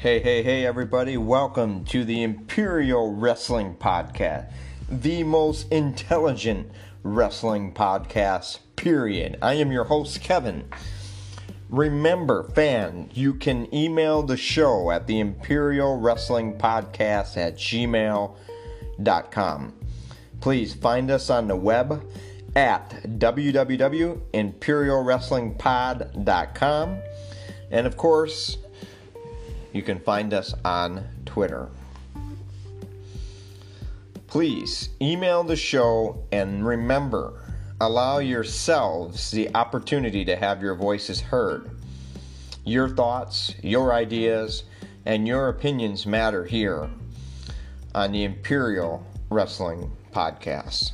Hey, hey, hey, everybody. Welcome to the Imperial Wrestling Podcast, the most intelligent wrestling podcast, period. I am your host, Kevin. Remember, fan, you can email the show at the Imperial Wrestling Podcast at gmail.com. Please find us on the web at www.imperialwrestlingpod.com. And of course, you can find us on Twitter. Please email the show and remember, allow yourselves the opportunity to have your voices heard. Your thoughts, your ideas, and your opinions matter here on the Imperial Wrestling Podcast.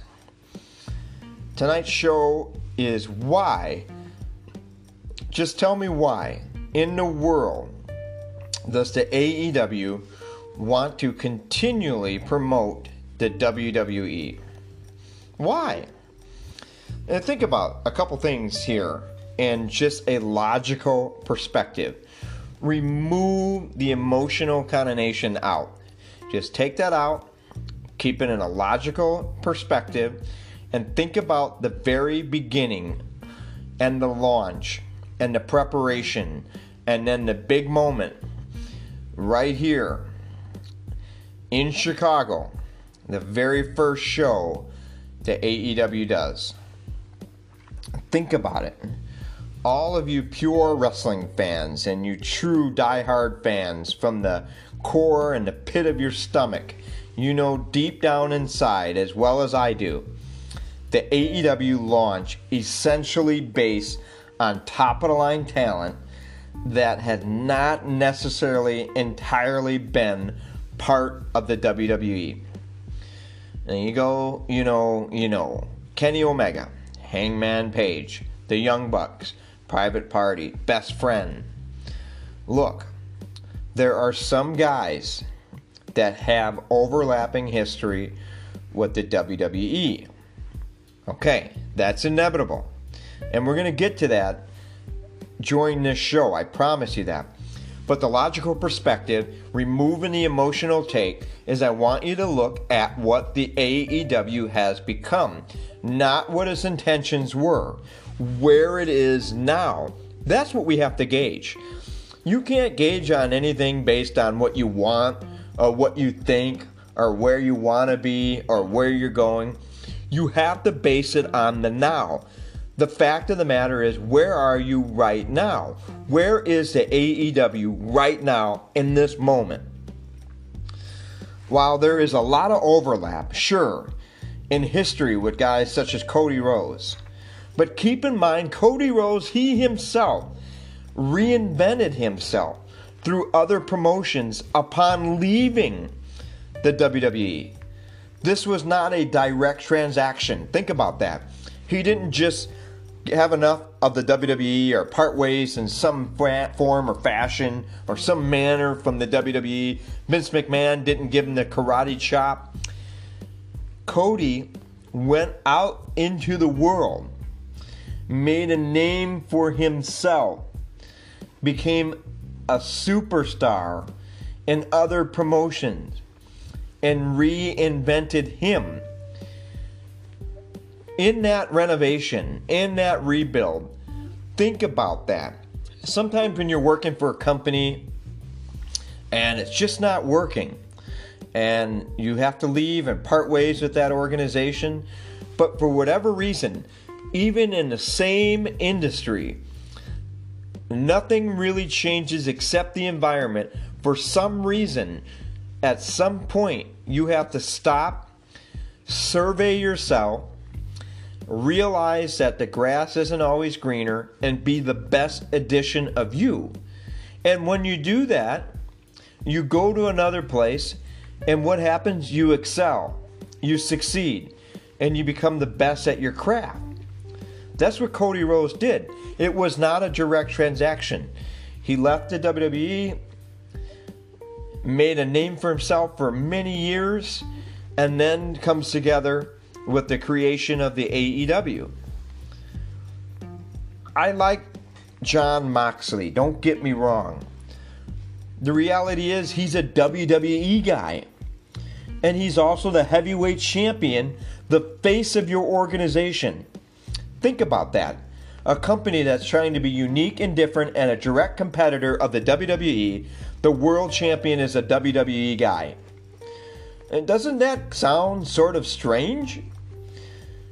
Tonight's show is why. Just tell me why in the world does the AEW want to continually promote the WWE? Why? And think about a couple things here and just a logical perspective. Remove the emotional connotation out. Just take that out, keep it in a logical perspective, and think about the very beginning and the launch and the preparation and then the big moment right here in Chicago, the very first show that AEW does. Think about it. All of you pure wrestling fans and you true die-hard fans from the core and the pit of your stomach, you know deep down inside, as well as I do, the AEW launch essentially based on top of the line talent that had not necessarily entirely been part of the WWE. And you go, you know, you know, Kenny Omega, Hangman Page, the Young Bucks, Private Party, Best Friend. Look, there are some guys that have overlapping history with the WWE. Okay, that's inevitable. And we're going to get to that during this show. I promise you that. But the logical perspective, removing the emotional take, is I want you to look at what the AEW has become, not what its intentions were, where it is now. That's what we have to gauge. You can't gauge on anything based on what you want or what you think or where you want to be or where you're going. You have to base it on the now. The fact of the matter is, where are you right now? Where is the AEW right now in this moment? While there is a lot of overlap, sure, in history with guys such as Cody Rhodes, but keep in mind, Cody Rhodes, he himself reinvented himself through other promotions upon leaving the WWE. This was not a direct transaction. Think about that. He didn't just have enough of the WWE or part ways in some form or fashion or some manner from the WWE. Vince McMahon didn't give him the karate chop. Cody went out into the world, made a name for himself, became a superstar in other promotions, and reinvented him in that renovation, in that rebuild, think about that. Sometimes when you're working for a company and it's just not working, and you have to leave and part ways with that organization, but for whatever reason, even in the same industry, nothing really changes except the environment. For some reason, at some point, you have to stop, survey yourself, realize that the grass isn't always greener, and be the best edition of you. And when you do that, you go to another place, and what happens? You excel, you succeed, and you become the best at your craft. That's what Cody Rhodes did. It was not a direct transaction. He left the WWE, made a name for himself for many years, and then comes together with the creation of the AEW. I like Jon Moxley, don't get me wrong. The reality is, he's a WWE guy. And he's also the heavyweight champion, the face of your organization. Think about that. A company that's trying to be unique and different and a direct competitor of the WWE, the world champion is a WWE guy. And doesn't that sound sort of strange?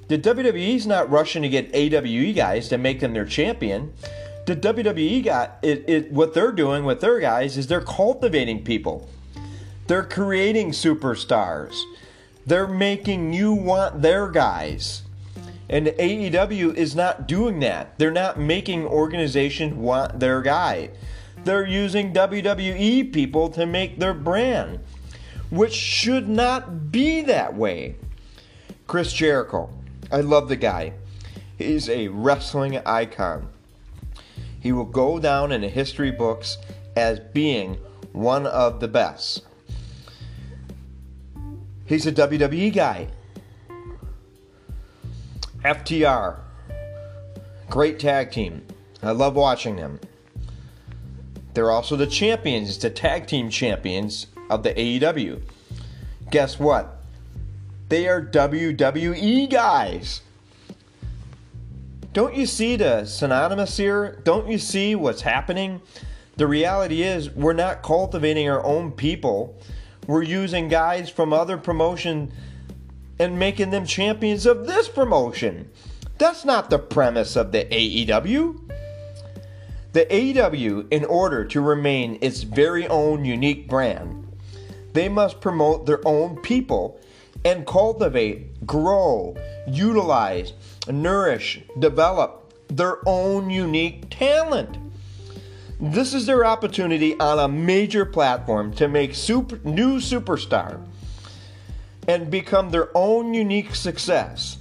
The WWE's not rushing to get AWE guys to make them their champion the WWE got it, it what they're doing with their guys is they're cultivating people. They're creating superstars. They're making you want their guys. And AEW is not doing that. They're not making organizations want their guy. They're using WWE people to make their brand, which should not be that way. Chris Jericho. I love the guy. He's a wrestling icon he will go down in the history books as being one of the best. He's a WWE guy. FTR, great tag team. I love watching them. They're also the champions, the tag team champions of the AEW. Guess what? They are WWE guys. Don't you see the synonymous here? Don't you see what's happening? The reality is, we're not cultivating our own people. We're using guys from other promotion and making them champions of this promotion. That's not the premise of the AEW. The AEW, in order to remain its very own unique brand, they must promote their own people and cultivate, grow, utilize, nourish, develop their own unique talent. This is their opportunity on a major platform to make super, new superstar and become their own unique success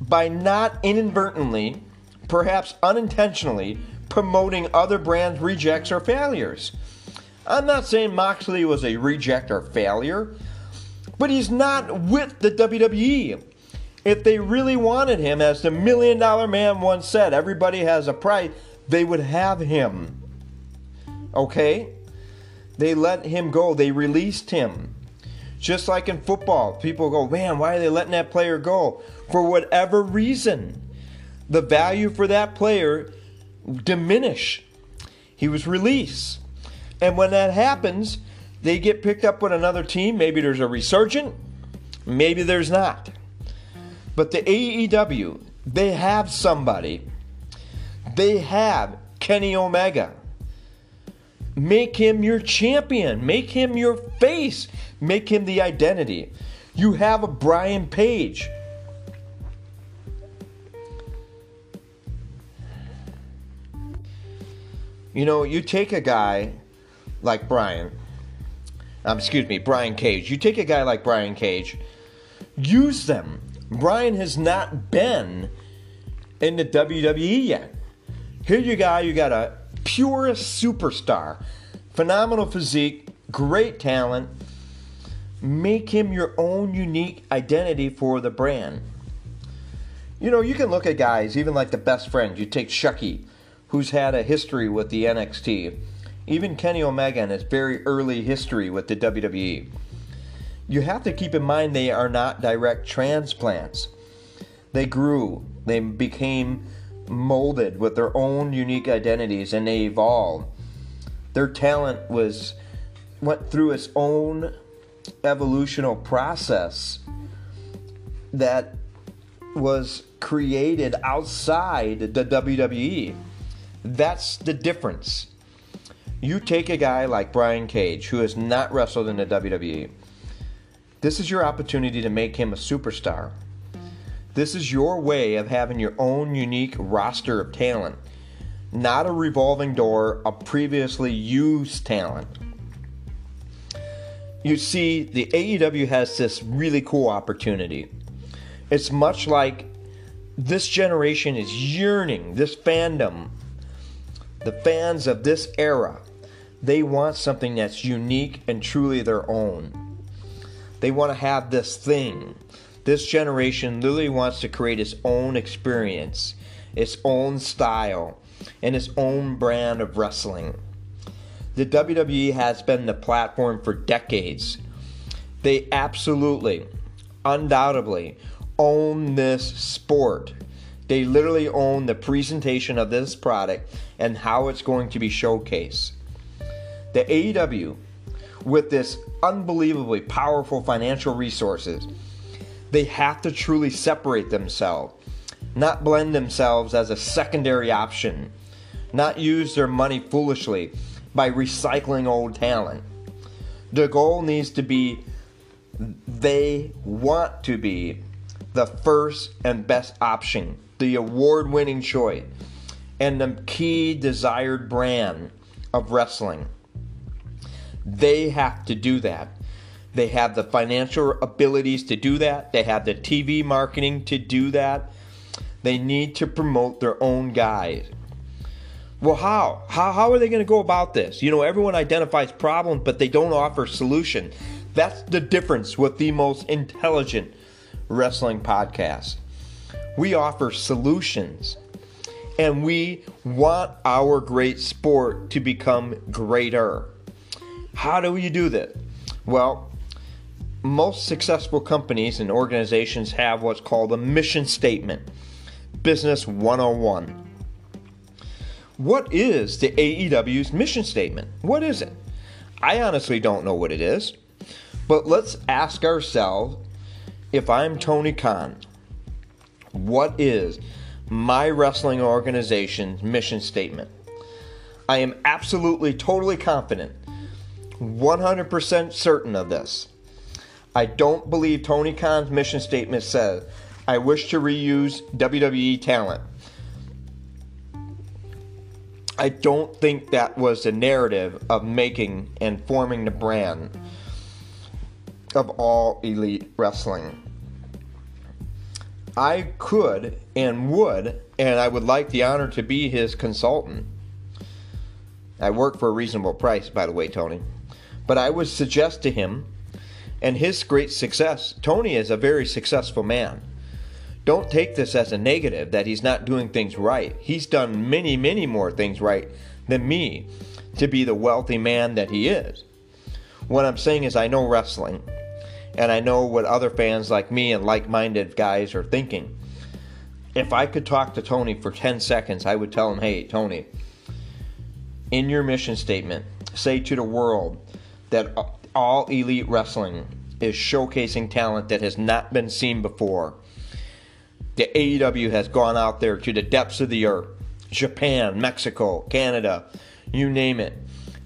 by not inadvertently, perhaps unintentionally, promoting other brands' rejects or failures. I'm not saying Moxley was a reject or failure, but he's not with the WWE. If they really wanted him, as the million dollar man once said, everybody has a price, they would have him. Okay? They let him go, they released him. Just like in football, people go, man, why are they letting that player go? For whatever reason, the value for that player diminish. He was released. And when that happens, they get picked up with another team. Maybe there's a resurgent, maybe there's not. But the AEW, they have somebody. They have Kenny Omega. Make him your champion. Make him your face. Make him the identity. You have a Brian Page. You know, you take a guy like Brian, um, excuse me, Brian Cage. You take a guy like Brian Cage, use them Brian has not been in the WWE yet. Here you got you got a pure superstar, phenomenal physique, great talent. Make him your own unique identity for the brand. You know, you can look at guys, even like the best friend. You take Chuckie, who's had a history with the NXT. Even Kenny Omega and his very early history with the WWE you have to keep in mind they are not direct transplants. They grew, they became molded with their own unique identities and they evolved. Their talent was went through its own evolutional process that was created outside the WWE. That's the difference. You take a guy like Brian Cage, who has not wrestled in the WWE, this is your opportunity to make him a superstar. This is your way of having your own unique roster of talent, not a revolving door of previously used talent. You see, the AEW has this really cool opportunity. It's much like this generation is yearning, this fandom, the fans of this era, they want something that's unique and truly their own. They want to have this thing. This generation literally wants to create its own experience, its own style, and its own brand of wrestling. The WWE has been the platform for decades. They absolutely, undoubtedly own this sport. They literally own the presentation of this product and how it's going to be showcased. The AEW, with this unbelievably powerful financial resources, they have to truly separate themselves, not blend themselves as a secondary option, not use their money foolishly by recycling old talent. The goal needs to be they want to be the first and best option, the award winning choice, and the key desired brand of wrestling. They have to do that. They have the financial abilities to do that. They have the TV marketing to do that. They need to promote their own guys. Well, how? How, how are they going to go about this? You know, everyone identifies problems, but they don't offer solution. That's the difference with the most intelligent wrestling podcast. We offer solutions and we want our great sport to become greater. How do you do that? Well, most successful companies and organizations have what's called a mission statement, Business 101. What is the AEW's mission statement? What is it? I honestly don't know what it is, but let's ask ourselves if I'm Tony Khan, what is my wrestling organization's mission statement? I am absolutely, totally confident, 100% certain of this. I don't believe Tony Khan's mission statement says, I wish to reuse WWE talent. I don't think that was the narrative of making and forming the brand of all elite wrestling. I could and would, and I would like the honor to be his consultant. I work for a reasonable price, by the way, Tony. But I would suggest to him and his great success. Tony is a very successful man. Don't take this as a negative that he's not doing things right. He's done many, many more things right than me to be the wealthy man that he is. What I'm saying is, I know wrestling and I know what other fans like me and like minded guys are thinking. If I could talk to Tony for 10 seconds, I would tell him, hey, Tony, in your mission statement, say to the world that all elite wrestling is showcasing talent that has not been seen before. The AEW has gone out there to the depths of the earth Japan, Mexico, Canada, you name it.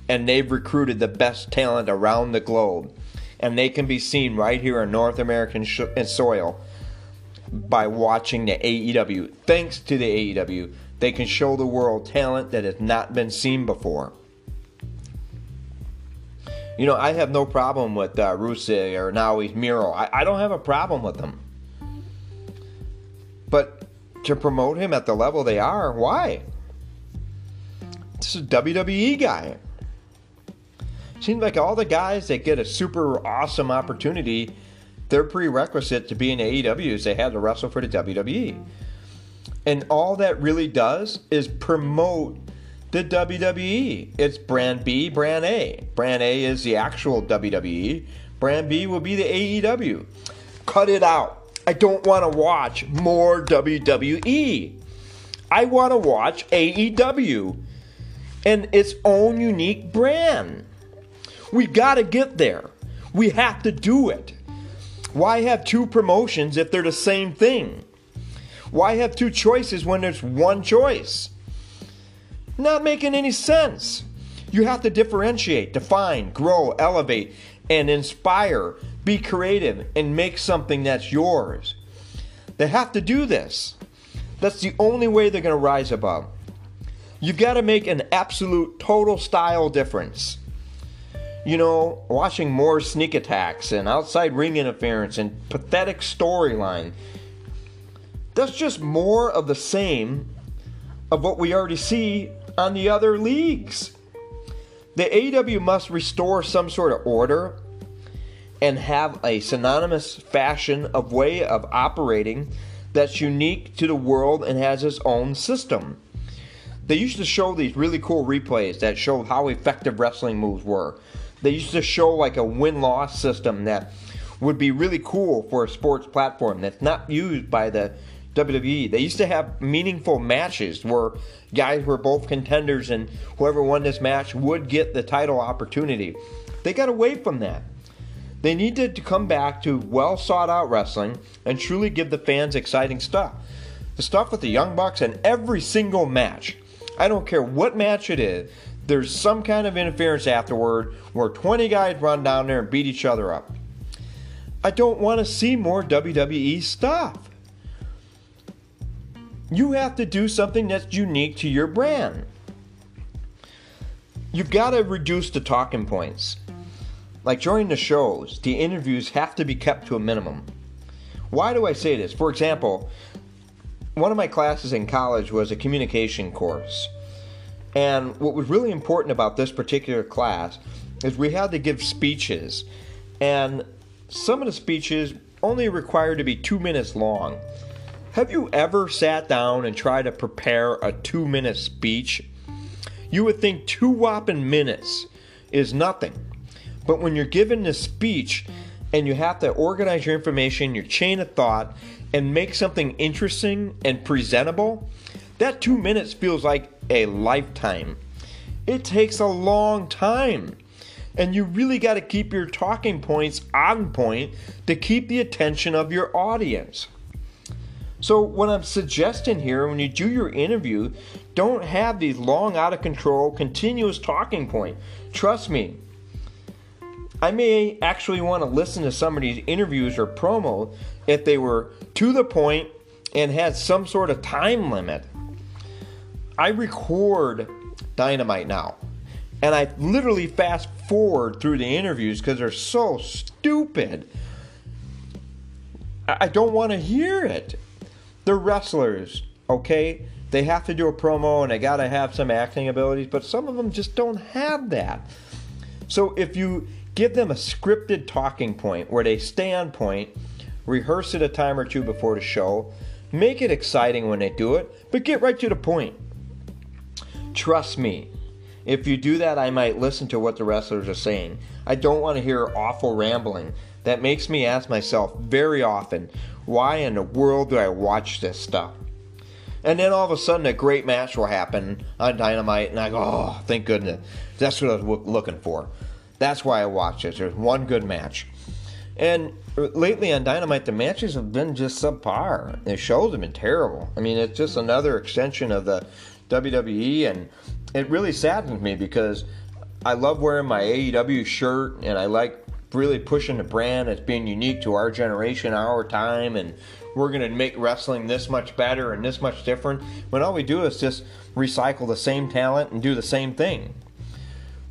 And they've recruited the best talent around the globe and they can be seen right here on North American soil by watching the AEW. Thanks to the AEW, they can show the world talent that has not been seen before. You know, I have no problem with uh, or now Miro. I, I don't have a problem with them. But to promote him at the level they are, why? This is a WWE guy. Seems like all the guys that get a super awesome opportunity, their prerequisite to be in AEW is they had to wrestle for the WWE. And all that really does is promote the WWE. It's brand B, brand A. Brand A is the actual WWE. Brand B will be the AEW. Cut it out. I don't want to watch more WWE. I want to watch AEW and its own unique brand. We got to get there. We have to do it. Why have two promotions if they're the same thing? Why have two choices when there's one choice? Not making any sense. You have to differentiate, define, grow, elevate, and inspire. Be creative and make something that's yours. They have to do this. That's the only way they're going to rise above. You've got to make an absolute total style difference you know, watching more sneak attacks and outside ring interference and pathetic storyline. That's just more of the same of what we already see on the other leagues. The AEW must restore some sort of order and have a synonymous fashion of way of operating that's unique to the world and has its own system. They used to show these really cool replays that showed how effective wrestling moves were. They used to show like a win loss system that would be really cool for a sports platform that's not used by the WWE. They used to have meaningful matches where guys were both contenders and whoever won this match would get the title opportunity. They got away from that. They needed to come back to well sought out wrestling and truly give the fans exciting stuff. The stuff with the Young Bucks and every single match. I don't care what match it is, there's some kind of interference afterward where 20 guys run down there and beat each other up. I don't want to see more WWE stuff. You have to do something that's unique to your brand. You've got to reduce the talking points. Like during the shows, the interviews have to be kept to a minimum. Why do I say this? For example, one of my classes in college was a communication course. And what was really important about this particular class is we had to give speeches. And some of the speeches only required to be two minutes long. Have you ever sat down and tried to prepare a two minute speech? You would think two whopping minutes is nothing. But when you're given a speech and you have to organize your information, your chain of thought, and make something interesting and presentable, that two minutes feels like a lifetime. It takes a long time. And you really got to keep your talking points on point to keep the attention of your audience. So, what I'm suggesting here, when you do your interview, don't have these long, out of control, continuous talking point. Trust me, I may actually want to listen to some of these interviews or promo if they were to the point and had some sort of time limit. I record Dynamite now, and I literally fast forward through the interviews because they're so stupid. I don't want to hear it. They're wrestlers, okay? They have to do a promo and they got to have some acting abilities, but some of them just don't have that. So if you give them a scripted talking point where they stay on point, rehearse it a time or two before the show, make it exciting when they do it, but get right to the point. Trust me, if you do that, I might listen to what the wrestlers are saying. I don't want to hear awful rambling. That makes me ask myself very often, why in the world do I watch this stuff? And then all of a sudden, a great match will happen on Dynamite, and I go, oh, thank goodness. That's what I was looking for. That's why I watch it. There's one good match. And lately on Dynamite, the matches have been just subpar. The shows have been terrible. I mean, it's just another extension of the WWE, and it really saddens me because I love wearing my AEW shirt, and I like really pushing the brand as being unique to our generation, our time, and we're going to make wrestling this much better and this much different. When all we do is just recycle the same talent and do the same thing.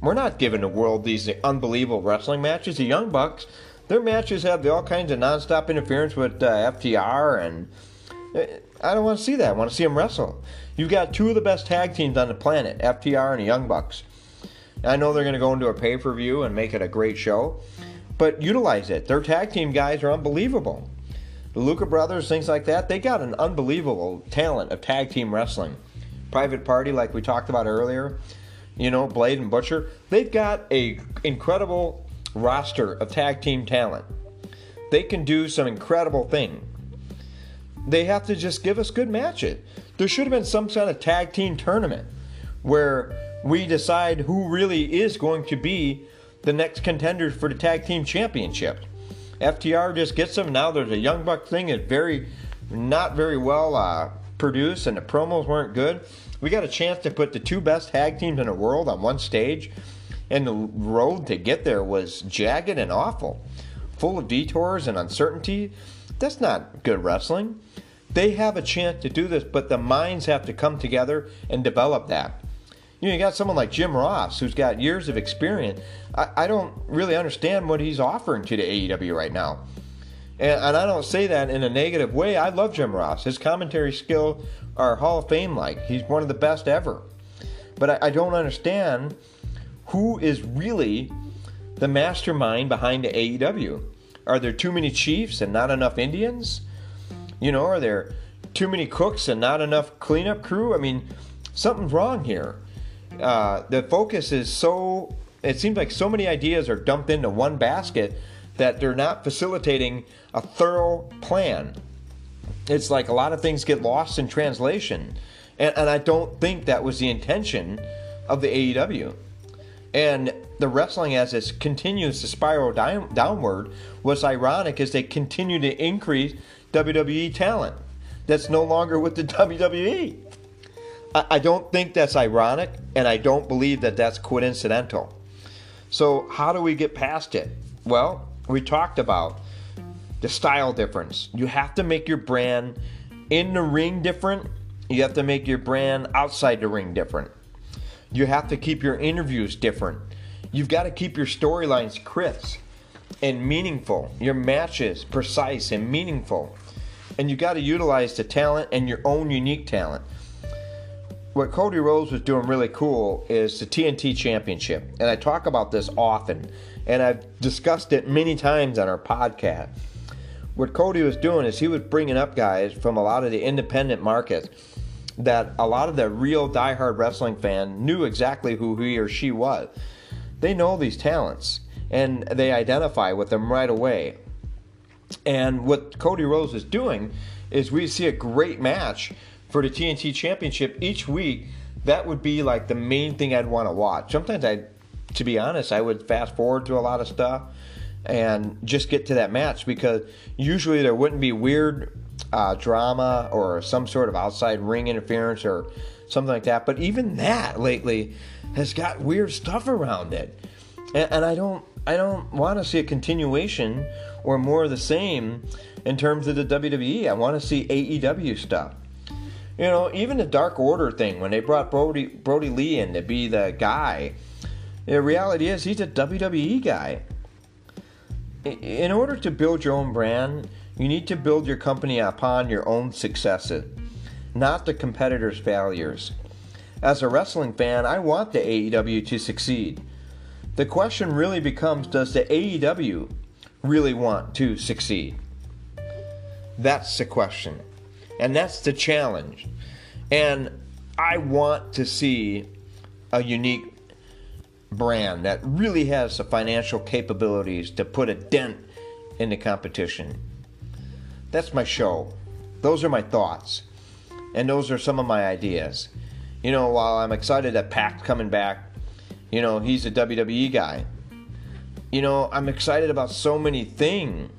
We're not giving the world these unbelievable wrestling matches. The Young Bucks, their matches have all kinds of nonstop interference with uh, FTR, and uh, I don't want to see that. I want to see them wrestle. You've got two of the best tag teams on the planet, FTR and the Young Bucks. I know they're going to go into a pay per view and make it a great show but utilize it. Their tag team guys are unbelievable. The Lucha brothers, things like that, they got an unbelievable talent of tag team wrestling. Private Party, like we talked about earlier, you know, Blade and Butcher, they've got a incredible roster of tag team talent. They can do some incredible thing. They have to just give us good matches. There should have been some kind of tag team tournament where we decide who really is going to be the next contenders for the tag team championship. FTR just gets them. Now there's a Young Buck thing. It's very, not very well uh, produced, and the promos weren't good. We got a chance to put the two best tag teams in the world on one stage, and the road to get there was jagged and awful, full of detours and uncertainty. That's not good wrestling. They have a chance to do this, but the minds have to come together and develop that. You know, you got someone like Jim Ross who's got years of experience. I, I don't really understand what he's offering to the AEW right now. And, and, I don't say that in a negative way. I love Jim Ross. His commentary skill are Hall of Fame like. He's one of the best ever. But I, I don't understand who is really the mastermind behind the AEW. Are there too many chiefs and not enough Indians? You know, are there too many cooks and not enough cleanup crew? I mean, something's wrong here. Uh, the focus is so, it seems like so many ideas are dumped into one basket that they're not facilitating a thorough plan. It's like a lot of things get lost in translation. And, and I don't think that was the intention of the AEW. And the wrestling, as it continues to spiral down, downward, what's ironic is they continue to increase WWE talent that's no longer with the WWE. I, don't think that's ironic, and I don't believe that that's coincidental. So, how do we get past it? Well, we talked about the style difference. You have to make your brand in the ring different, you have to make your brand outside the ring different. You have to keep your interviews different. You've got to keep your storylines crisp and meaningful, your matches precise and meaningful. And you've got to utilize the talent and your own unique talent. What Cody Rhodes was doing really cool is the TNT Championship. And I talk about this often, and I've discussed it many times on our podcast. What Cody was doing is he was bringing up guys from a lot of the independent markets that a lot of the real diehard wrestling fan knew exactly who he or she was. They know these talents and they identify with them right away. And what Cody Rhodes is doing is we see a great match for the TNT Championship each week. That would be like the main thing I'd want to watch. Sometimes I, to be honest, I would fast forward to a lot of stuff and just get to that match because usually there wouldn't be weird uh, drama or some sort of outside ring interference or something like that. But even that lately has got weird stuff around it, and, and I don't I don't want to see a continuation or more of the same in terms of the WWE. I want to see AEW stuff. You know, even the Dark Order thing when they brought Brody Brody Lee in to be the guy. The reality is he's a WWE guy. In order to build your own brand, you need to build your company upon your own successes, not the competitors' failures. As a wrestling fan, I want the AEW to succeed. The question really becomes does the AEW really want to succeed? That's the question. And that's the challenge. And I want to see a unique brand that really has the financial capabilities to put a dent in the competition. That's my show. Those are my thoughts. And those are some of my ideas. You know, while I'm excited that Pac's coming back, you know, he's a WWE guy. You know, I'm excited about so many things.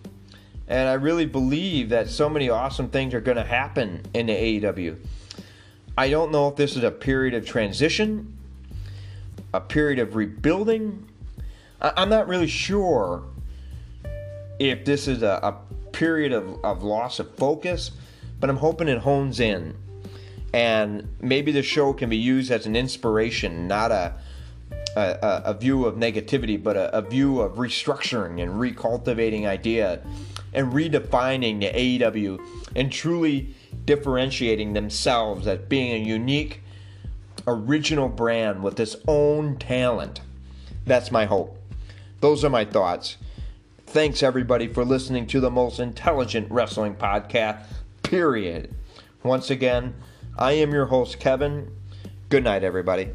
And I really believe that so many awesome things are going to happen in the AEW. I don't know if this is a period of transition a period of rebuilding. I'm not really sure if this is a, a period of, of loss of focus, but I'm hoping it hones in. And maybe the show can be used as an inspiration, not a, a, a view of negativity, but a, a view of restructuring and recultivating idea and redefining the AEW and truly differentiating themselves as being a unique original brand with its own talent. That's my hope. Those are my thoughts. Thanks, everybody, for listening to the most intelligent wrestling podcast, period. Once again, I am your host, Kevin. Good night, everybody.